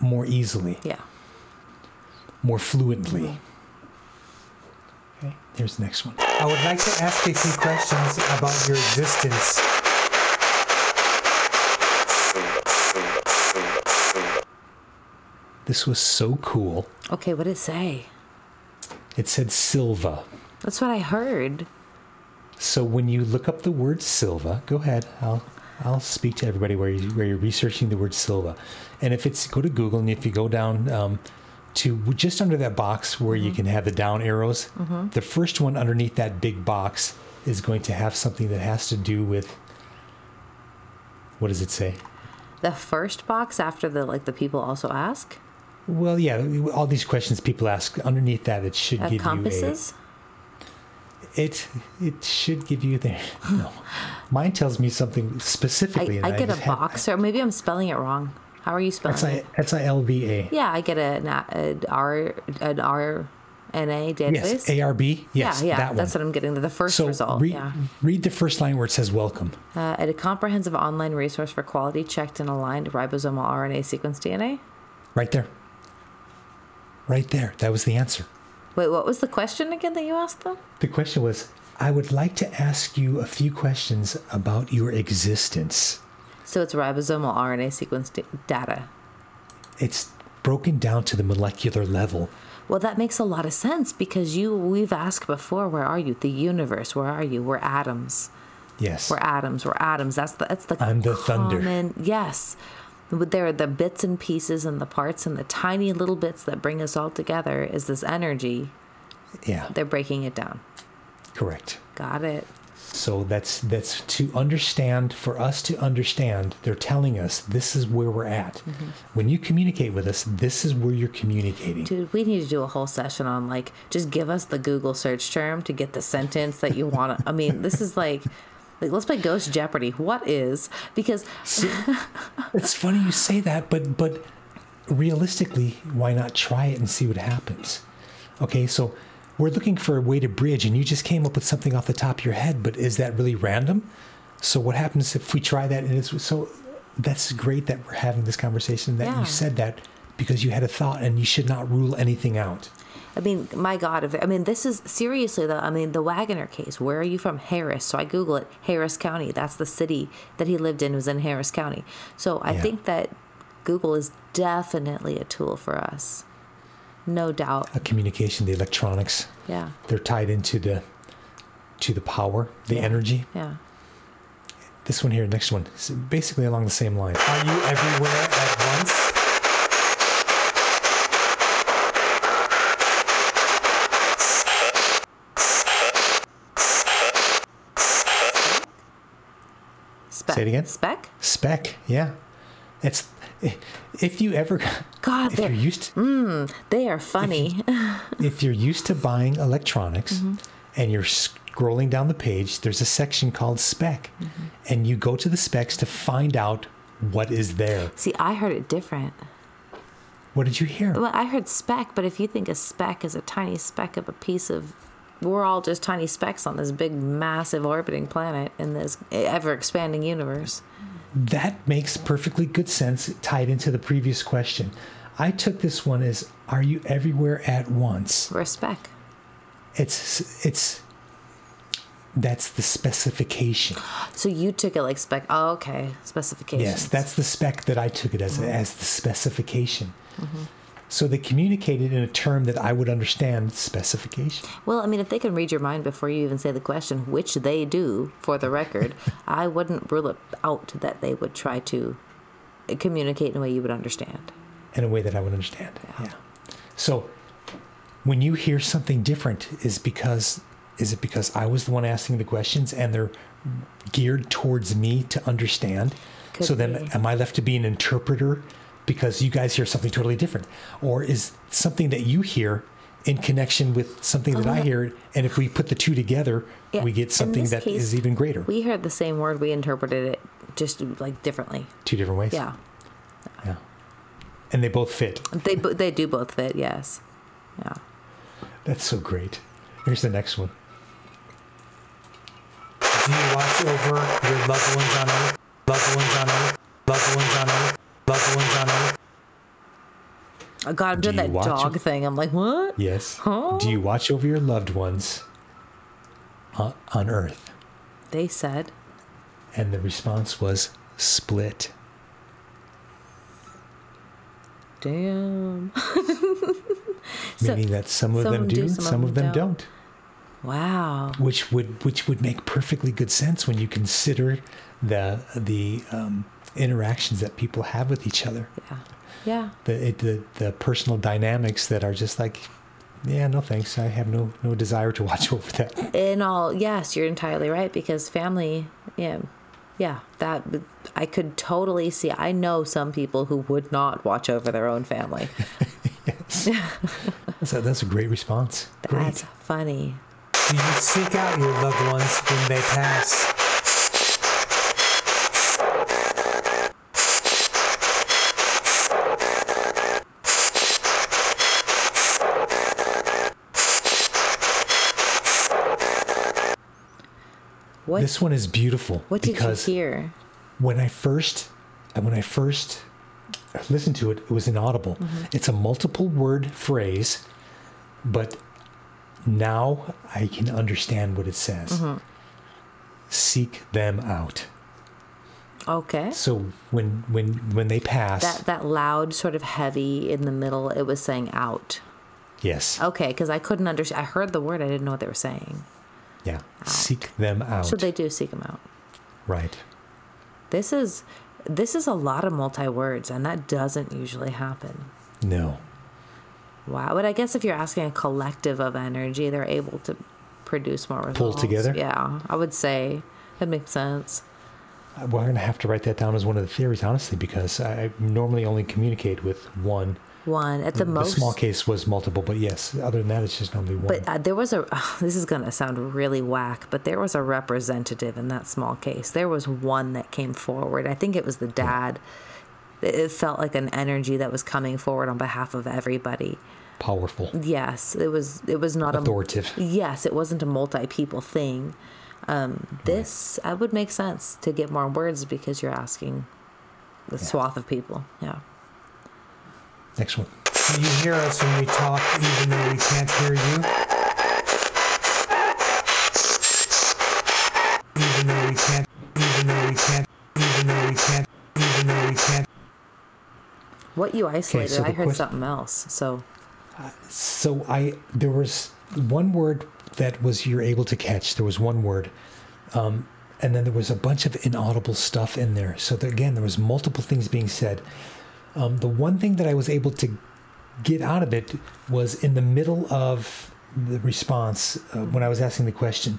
more easily, Yeah. more fluently? Mm-hmm. Okay, here's the next one. I would like to ask a few questions about your existence. This was so cool. Okay, what did it say? It said Silva. That's what I heard. So when you look up the word Silva, go ahead. I'll I'll speak to everybody where you where you're researching the word Silva, and if it's go to Google and if you go down um, to just under that box where you can have the down arrows, the first one underneath that big box is going to have something that has to do with what does it say? The first box after the like the people also ask Well, yeah, all these questions people ask underneath that it should uh, give compasses. you a it it should give you the no. Mine tells me something specifically. I, I get a just have- box, or maybe I'm spelling it wrong. How are you spelling That's it? a that's. Yeah, I get a, an, a- an R an R N A database. Yes, ARB. Yes, yeah, yeah, that one. that's what I'm getting. The first so result. read, yeah. read the first line where it says welcome. Uh, at a comprehensive online resource for quality checked and aligned ribosomal RNA sequence DNA. Right there. Right there. That was the answer. Wait, what was the question again that you asked them? The question was I would like to ask you a few questions about your existence. So it's ribosomal RNA sequence data. It's broken down to the molecular level. Well, that makes a lot of sense because you we've asked before, where are you? The universe, where are you? We're atoms. Yes. We're atoms. We're atoms. That's the that's the I'm the thunder. Yes. But There are the bits and pieces and the parts and the tiny little bits that bring us all together is this energy. Yeah, They're breaking it down. correct. Got it. So that's that's to understand for us to understand they're telling us this is where we're at. Mm-hmm. When you communicate with us, this is where you're communicating. Dude, we need to do a whole session on like just give us the Google search term to get the sentence that you want. I mean, this is like, like let's play Ghost Jeopardy. What is because *laughs* It's funny you say that, but but realistically, why not try it and see what happens? Okay, so we're looking for a way to bridge, and you just came up with something off the top of your head, but is that really random? So what happens if we try that and it's so? That's great that we're having this conversation. That Yeah. you said that because you had a thought, and you should not rule anything out. I mean, my God, if, I mean, this is seriously though. I mean, the Wagoner case. Where are you from? Harris. So I Google it. Harris County. That's the city that he lived in. Was in Harris County. So I Yeah. think that Google is definitely a tool for us. No doubt. A communication, the electronics, Yeah. they're tied into the to the power, the Yeah. energy. Yeah. This one here, next one, basically along the same line. Are you everywhere at once? That? it again. Spec? Spec, yeah. It's if you ever *laughs* God, if you're used to, mm, they are funny. *laughs* if you're used to buying electronics Mm-hmm. and you're scrolling down the page, there's a section called spec, Mm-hmm. and you go to the specs to find out what is there. See, I heard it different. What did you hear? Well, I heard spec, but if you think a speck is a tiny speck of a piece of, we're all just tiny specks on this big, massive orbiting planet in this ever expanding universe. That makes perfectly good sense tied into the previous question. I took this one as are you everywhere at once? We're a speck. It's it's that's the specification. So you took it like spec. Oh, okay. specification. Yes, that's the spec that I took it as as the specification. Mm-hmm. So they communicated in a term that I would understand specification. Well, I mean, if they can read your mind before you even say the question, which they do, for the record, *laughs* I wouldn't rule it out that they would try to communicate in a way you would understand. in a way that I would understand. Yeah. So when you hear something different is because is it because I was the one asking the questions and they're geared towards me to understand? Could so then be. am I left to be an interpreter because you guys hear something totally different? Or is something that you hear in connection with something that oh, I Oh, hear and if we put the two together, Yeah, we get something that is case, even greater. We heard the same word, we interpreted it just like differently. two different ways. Yeah. Yeah. And they both fit. They, they do both fit, yes. Yeah. That's so great. Here's the next one. Do you watch over your loved ones on earth? Loved ones on earth? Loved ones on earth? Loved ones on earth? Oh, God, I'm Do doing you that watch dog it? thing. I'm like, what? Yes. Huh? Do you watch over your loved ones on, on earth? They said. And the response was split. Damn. *laughs* So- meaning that some of some them do, some, of them don't. Wow. Which would which would make perfectly good sense when you consider the the um, interactions that people have with each other, Yeah. Yeah. the, it, the the personal dynamics that are just like, yeah, no thanks, I have no no desire to *laughs* watch over that. In all, yes, you're entirely right because family, yeah, yeah, that I could totally see. I know some people who would not watch over their own family. *laughs* *laughs* So that's a great response. That's Great. funny. Do you seek out your loved ones when they pass? What? This one is beautiful what did you because hear? when I first when I first listened to it, it was inaudible. Mm-hmm. It's a multiple word phrase, but now I can understand what it says. Mm-hmm. Seek them out. Okay. So when when when they pass, That that loud, sort of heavy in the middle. It was saying out. yes, Okay, because I couldn't understand. I heard the word. I didn't know what they were saying. Yeah, seek them out. So they do seek them out. right. This is this is a lot of multi words, and that doesn't usually happen. No, Wow. But I guess if you're asking a collective of energy, they're able to produce more results. Pull together? Yeah, I would say that makes sense. Uh, we're gonna have to write that down as one of the theories, honestly, because I normally only communicate with one. One at the, The most. small case was multiple, but yes, other than that, it's just normally one. But uh, there was a. this is gonna sound really whack, but there was a representative in that small case. There was one that came forward. I think it was the dad. It- It felt like an energy that was coming forward on behalf of everybody. Powerful, Yes, it was. It was not a authoritative. Yes, it wasn't a multi people thing. Um, this I would make sense to get more words because you're asking the swath of people. Yeah. Next one. Do you hear us when we talk even though we can't hear you? Even though we can't, even though we can't, even though we can't, even though we can't. What you isolated, so I heard quest- something else. So So I there was one word that was you're able to catch. There was one word, um, and then there was a bunch of inaudible stuff in there. So that, again, there was multiple things being said. Um, the one thing that I was able to get out of it was in the middle of the response uh, when I was asking the question.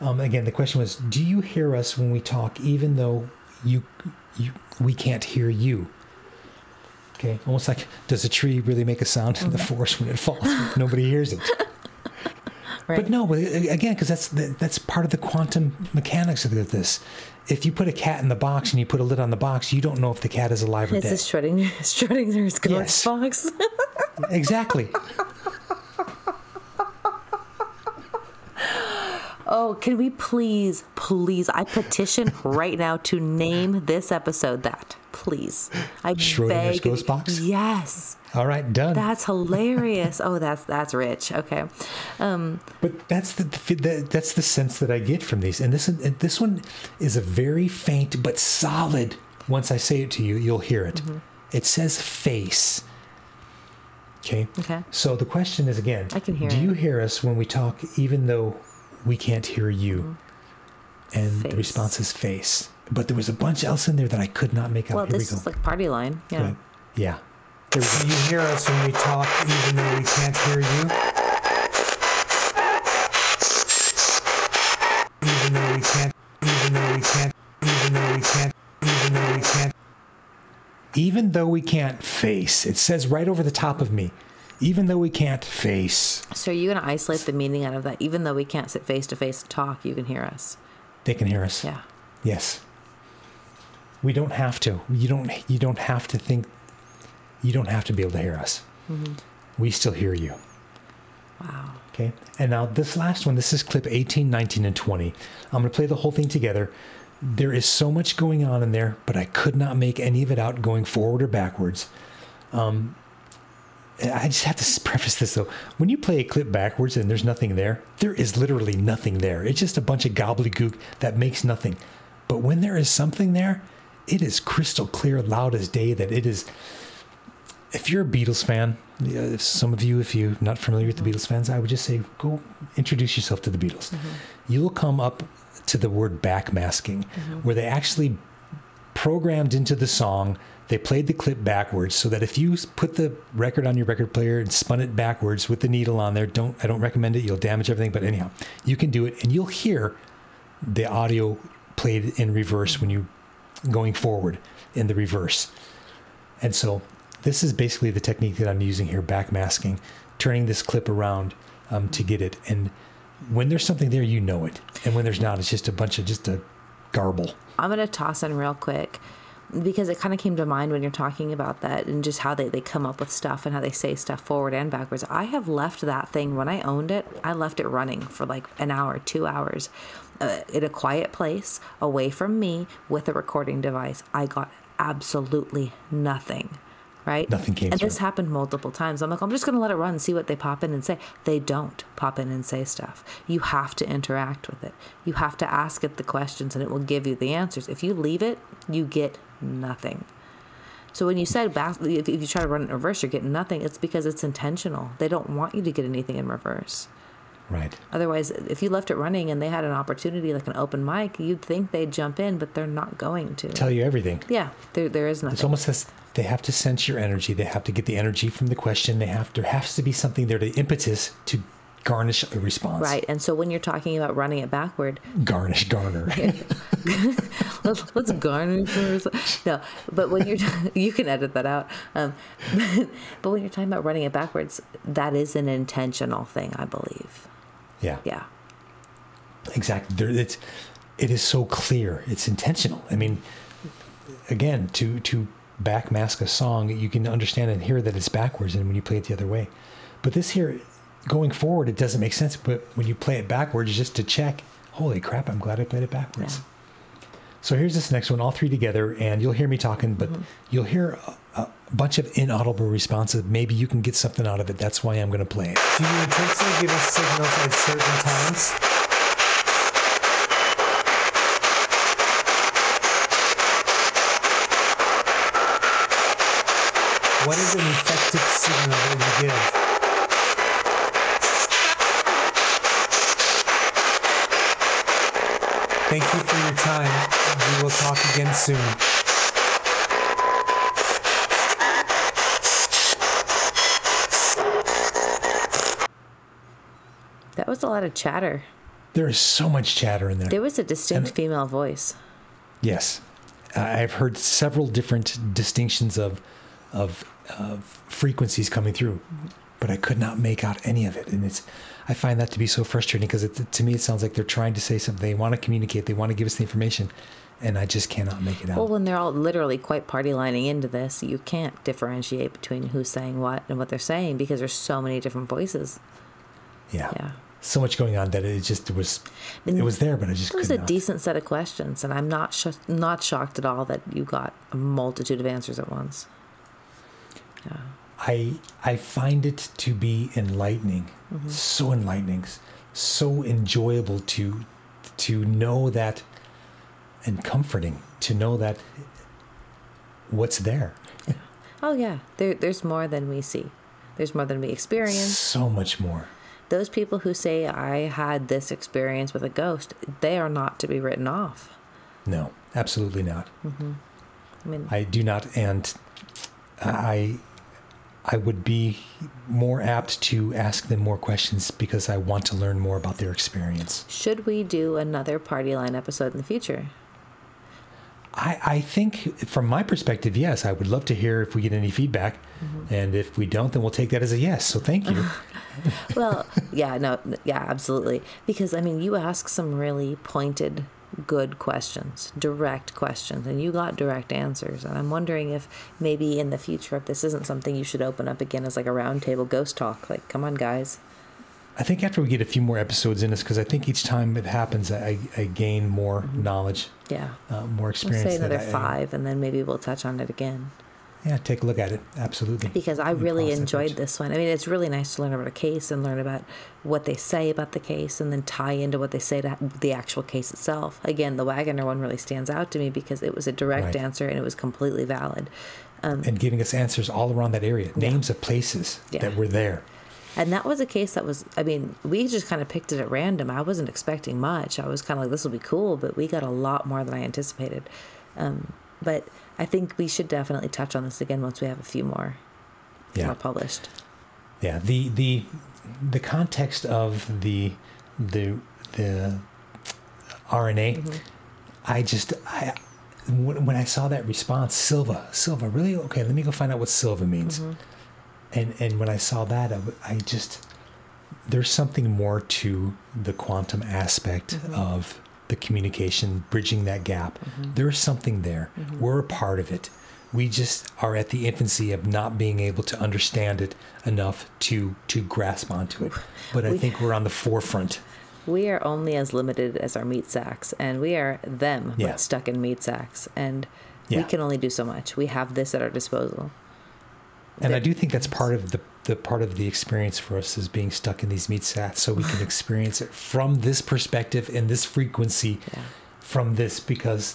Um, again, the question was, "Do you hear us when we talk, even though you, you, we can't hear you. Okay, almost like does a tree really make a sound in the forest when it falls? Nobody hears it. Right. But no, but again, because that's the, that's part of the quantum mechanics of this. If you put a cat in the box and you put a lid on the box, you don't know if the cat is alive or It's dead. a Schrodinger, *laughs* Schrodinger's ghost Yes. box. *laughs* Exactly. Oh, can we please, please? I petition *laughs* right now to name this episode that. Please. I Schrodinger's beg. ghost box? Yes. All right, done. That's hilarious. Oh, that's that's rich. Okay. Um, But that's the, the that's the sense that I get from these, and this and this one is a very faint but solid. Once I say it to you, you'll hear it. Mm-hmm. It says face. Okay. Okay. So the question is again: I can hear Do you hear us when we talk, even though we can't hear you? And the Mm-hmm. Face. response is face. But there was a bunch else in there that I could not make out. well, Here this we is like party line. Yeah. Right. Yeah. Do you hear us when we talk, even though we can't hear you? Even though we can't, even though we can't, even though we can't, even though we can't. Even though we can't face, it says right over the top of me. Even though we can't face, So are you going to isolate the meaning out of that? Even though we can't sit face to face and talk, you can hear us. they can hear us. Yeah. Yes. We don't have to. You don't. You don't have to think. You don't have to be able to hear us. We still hear you. Wow. Okay. And now this last one. This is clip 18, 19, and 20. I'm going to play the whole thing together. There is so much going on in there, but I could not make any of it out going forward or backwards. Um, I just have to preface this though. When you play a clip backwards and there's nothing there, there is literally nothing there. It's just a bunch of gobbledygook that makes nothing. But when there is something there, it is crystal clear, loud as day that it is. If you're a Beatles fan, if some of you, if you're not familiar with the Beatles fans, I would just say go introduce yourself to the Beatles. Mm-hmm. You'll come up to the word backmasking, mm-hmm. where they actually programmed into the song. They played the clip backwards so that if you put the record on your record player and spun it backwards with the needle on there, don't I don't recommend it. You'll damage everything. But anyhow, you can do it, and you'll hear the audio played in reverse when you going forward in the reverse. And so this is basically the technique that I'm using here, backmasking, turning this clip around um, to get it. And when there's something there, you know it, and when there's not, it's just a bunch of just a garble. I'm going to toss in real quick because it kind of came to mind when you're talking about that and just how they, they come up with stuff and how they say stuff forward and backwards. I have left that thing when I owned it, I left it running for like an hour, two hours uh, in a quiet place away from me with a recording device. I got absolutely nothing. Right? Nothing came And this happened multiple times. I'm like, I'm just going to let it run and see what they pop in and say. They don't pop in and say stuff. You have to interact with it. You have to ask it the questions and it will give you the answers. If you leave it, you get nothing. So when you said back, if you try to run it in reverse, you're getting nothing. It's because it's intentional. They don't want you to get anything in reverse. Right. Otherwise, if you left it running and they had an opportunity like an open mic, you'd think they'd jump in, but they're not going to. Tell you everything. yeah, there, there is nothing. It's almost as they have to sense your energy. They have to get the energy from the question. They have there has to be something there, the impetus to garnish a response. Right. And so when you're talking about running it backward, Garnish, garner. *laughs* let's, let's garnish first. No, but when you're *laughs* you can edit that out. Um, *laughs* but when you're talking about running it backwards, that is an intentional thing, I believe. Yeah. Yeah. Exactly. There, it's it is so clear. It's intentional. I mean, again, to to backmask a song, you can understand and hear that it's backwards, and when you play it the other way. But this here, going forward, it doesn't make sense. But when you play it backwards, just to check, holy crap! I'm glad I played it backwards. So here's this next one, all three together, and you'll hear me talking, but mm-hmm. you'll hear bunch of inaudible responses. Maybe you can get something out of it. That's why I'm going to play it. Do you intentionally give us signals at certain times? What is an effective signal that you give? Thank you for your time. We will talk again soon. That was a lot of chatter. There is so much chatter in there. There was a distinct And- female voice. Yes. I've heard several different distinctions of of, of frequencies coming through, but I could not make out any of it, and it's. I find that to be so frustrating because it, to me it sounds like they're trying to say something. They want to communicate. They want to give us the information, and I just cannot make it out. Well, when they're all literally quite party lining into this, you can't differentiate between who's saying what and what they're saying because there's so many different voices. yeah. Yeah. So much going on that it just was. It was there, but I just It was a not. decent set of questions, and I'm not sh- not shocked at all that you got a multitude of answers at once. Yeah. I I find it to be enlightening, Mm-hmm. so enlightening, so enjoyable to to know that, and comforting to know that what's there. Oh yeah, there, there's more than we see. There's more than we experience. So much more. Those people who say I had this experience with a ghost, they are not to be written off. No, absolutely not. Mm-hmm. I mean, I do not, and I I would be more apt to ask them more questions because I want to learn more about their experience. should we do another party line episode in the future? I, I think, from my perspective, yes. I would love to hear if we get any feedback, mm-hmm. and if we don't, then we'll take that as a yes. So thank you. *laughs* Well, yeah, no, yeah, absolutely. Because I mean, you ask some really pointed, good questions, direct questions, and you got direct answers. And I'm wondering if maybe in the future, if this isn't something you should open up again as like a roundtable ghost talk. Like, come on, guys. I think after we get a few more episodes in us, because I think each time it happens, I, I gain more knowledge, Yeah. uh, more We'll experience. say another I- five, and then maybe we'll touch on it again. yeah, take a look at it. Absolutely. because I We really enjoyed this one. I mean, it's really nice to learn about a case and learn about what they say about the case and then tie into what they say to the actual case itself. Again, the Wagoner one really stands out to me because it was a direct Right. answer and it was completely valid. And giving us answers all around that area, names of places Yeah. that were there. And that was a case that was, I mean, we just kind of picked it at random. I wasn't expecting much. I was kind of like, this will be cool, but we got a lot more than I anticipated. Um, but I think we should definitely touch on this again once we have a few more, Yeah. more published. Yeah, the the the context of the the the RNA, Mm-hmm. I just I when, I saw that response, Silva, Silva, really okay. Let me go find out what Silva means. Mm-hmm. And and when I saw that, I just there's something more to the quantum aspect Mm-hmm. of the communication, bridging that gap. There's something there. Mm-hmm. We're a part of it. We just are at the infancy of not being able to understand it enough to to grasp onto it. But I We- think we're on the forefront. We are only as limited as our meat sacks, and we are them, Yeah. but stuck in meat sacks. And we can only do so much. We have this at our disposal. And I do think that's part of the the part of the experience for us is being stuck in these meat sats so we can *laughs* experience it from this perspective and this frequency Yeah. from this because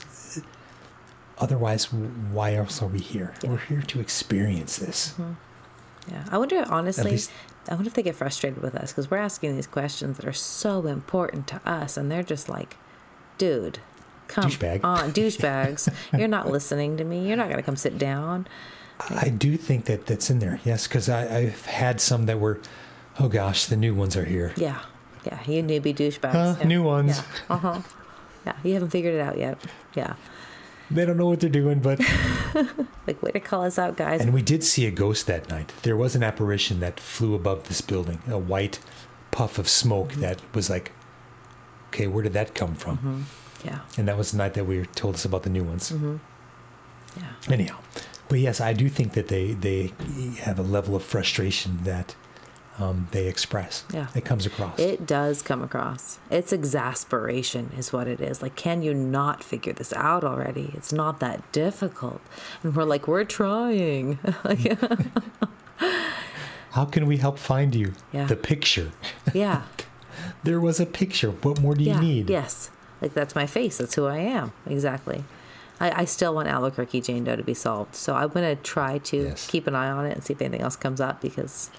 otherwise why else are we here Yeah. we're here to experience this mm-hmm. Yeah. I wonder, honestly, least- I wonder if they get frustrated with us because we're asking these questions that are so important to us, and they're just like, dude, come Douchebag. on, *laughs* douchebags. You're not listening to me. You're not going to come sit down. I do think that that's in there yes because i've had some that were oh gosh the new ones are here Yeah. Yeah. You newbie douchebags. Huh? yeah. new ones Yeah. Uh huh. Yeah. You haven't figured it out yet. Yeah. they don't know what they're doing but *laughs* Like, way to call us out, guys. and we did see a ghost that night there was an apparition that flew above this building a white puff of smoke Mm-hmm. that was like okay where did that come from yeah. and that was the night that we were told us about the new ones. Mm-hmm. Yeah. Anyhow, but yes, I do think that they they have a level of frustration that um, they express. Yeah. it comes across. It does come across. It's exasperation, is what it is. Like, can you not figure this out already? It's not that difficult. And we're like, we're trying. *laughs* How can we help find you? Yeah. The picture. yeah. *laughs* There was a picture. What more do you yeah. need? Yes. Like, that's my face. That's who I am. Exactly. I, I still want Albuquerque Jane Doe to be solved. So I'm going to try to Yes. keep an eye on it and see if anything else comes up because,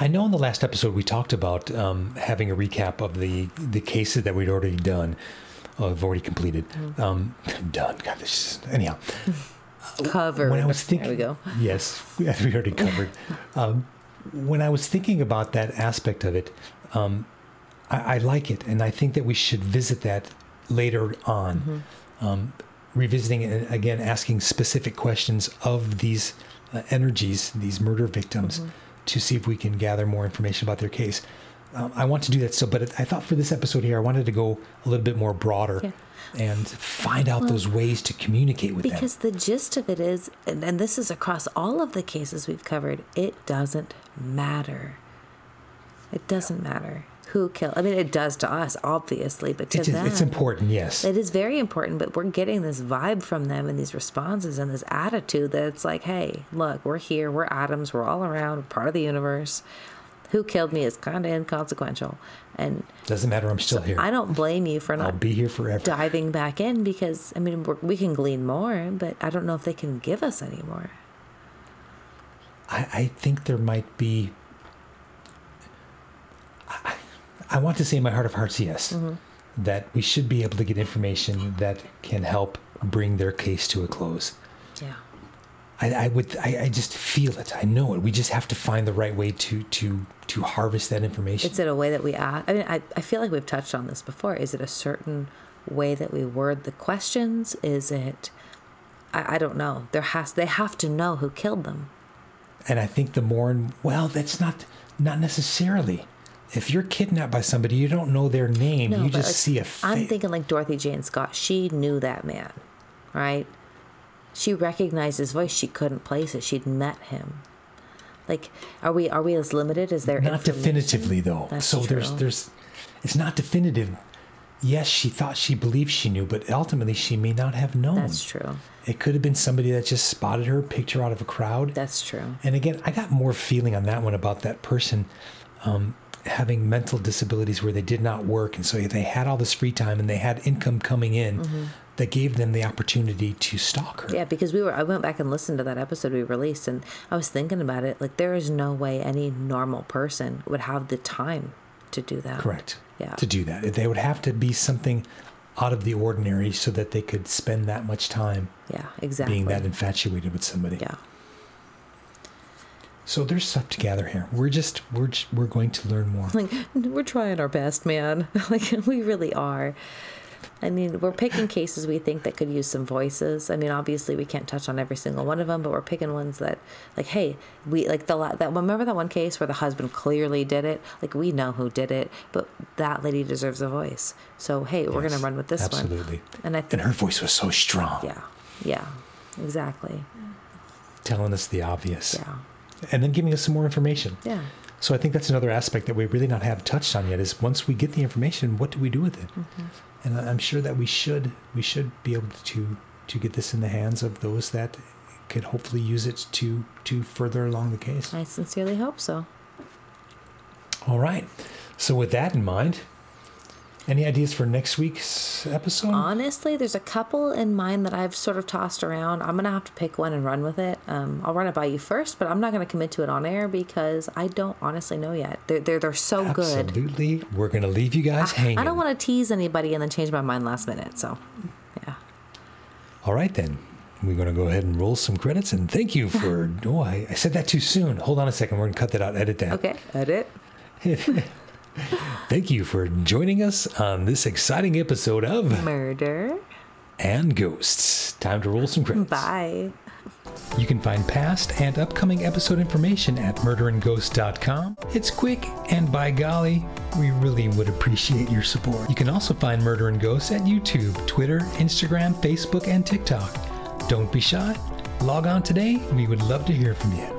I know in the last episode we talked about um, having a recap of the the cases that we'd already done. Oh, I've already completed. Mm-hmm. Um, done. God, this is, anyhow. *laughs* cover. when I was thinking, there we go. yes, *laughs* we we already covered. *laughs* um, when I was thinking about that aspect of it, um, I, I like it, and I think that we should visit that later on. Mm-hmm. Revisiting it and again, asking specific questions of these uh, energies, these murder victims, Mm-hmm. to see if we can gather more information about their case. Um, I want to do that so, but I thought for this episode here, I wanted to go a little bit more broader Yeah. and find out those ways to communicate with them. Because the gist of it is, and, and this is across all of the cases we've covered, it doesn't matter. It doesn't matter who killed. I mean, it does to us, obviously, but to It's, them, it's important, yes. It is very important, but we're getting this vibe from them and these responses and this attitude that it's like, hey, look, we're here, we're atoms, we're all around, we're part of the universe. Who killed me is kind of inconsequential. And Doesn't matter. I'm still here. I don't blame you for not. I'll be here forever. diving back in because, I mean, we're, we can glean more, but I don't know if they can give us any more. I, I think there might be. I, I want to say in my heart of hearts, yes, Mm-hmm. that we should be able to get information that can help bring their case to a close. Yeah. I, I would, I, I just feel it. I know it. We just have to find the right way to to to harvest that information. Is it a way that we ask? I mean, I, I feel like we've touched on this before. Is it a certain way that we word the questions? Is it, I, I don't know. There has, they have to know who killed them. and I think the more and well, that's not not necessarily. If you're kidnapped by somebody, you don't know their name. you just like, see a face. I'm thinking like Dorothy Jane Scott. She knew that man, right? She recognized his voice. She couldn't place it. She'd met him. Like, are we are we as limited as their not definitively though. That's so there's true. there's it's not definitive. Yes, she thought she believed she knew, but ultimately she may not have known. That's true. It could have been somebody that just spotted her, picked her out of a crowd. That's true. And again, I got more feeling on that one about that person um, having mental disabilities where they did not work. And so they had all this free time and they had income coming in that gave them the opportunity to stalk her. Mm-hmm. Yeah, because we were. I went back and listened to that episode we released, and I was thinking about it. Like, there is no way any normal person would have the time to do that. Correct. Yeah. To do that. They would have to be something out of the ordinary so that they could spend that much time Yeah, exactly. being that infatuated with somebody. yeah. So there's stuff to gather here. We're just we're just, we're going to learn more. Like, we're trying our best, man. *laughs* like, we really are. I mean, we're picking cases we think that could use some voices. I mean, obviously we can't touch on every single one of them, but we're picking ones that, like, hey, we like the la- that. Remember that one case where the husband clearly did it? Like, we know who did it, but that lady deserves a voice. So, hey, we're gonna run with this one. absolutely. And I think, And her voice was so strong, yeah, yeah, exactly, telling us the obvious, yeah, and then giving us some more information. yeah. So I think that's another aspect that we really not have touched on yet. Is once we get the information, what do we do with it? Mm-hmm. And I'm sure that we should we should be able to to get this in the hands of those that could hopefully use it to to further along the case. I sincerely hope so. All right. So with that in mind, any ideas for next week's episode? Honestly, there's a couple in mind that I've sort of tossed around. I'm gonna have to pick one and run with it. Um, I'll run it by you first, but I'm not gonna commit to it on air because I don't honestly know yet. They're they're, they're so good. Absolutely. We're going to leave you guys hanging. I don't want to tease anybody and then change my mind last minute. So, yeah. All right, then. We're going to go ahead and roll some credits. And thank you for. *laughs* oh, I, I said that too soon. Hold on a second. We're going to cut that out. Edit that. Okay. Edit. *laughs* Thank you for joining us on this exciting episode of Murder. And Ghosts. Time to roll some credits. Bye. You can find past and upcoming episode information at murderandghost.com. It's quick, and by golly, we really would appreciate your support. You can also find Murder and Ghosts at YouTube, Twitter, Instagram, Facebook, and TikTok. Don't be shy. Log on today. We would love to hear from you.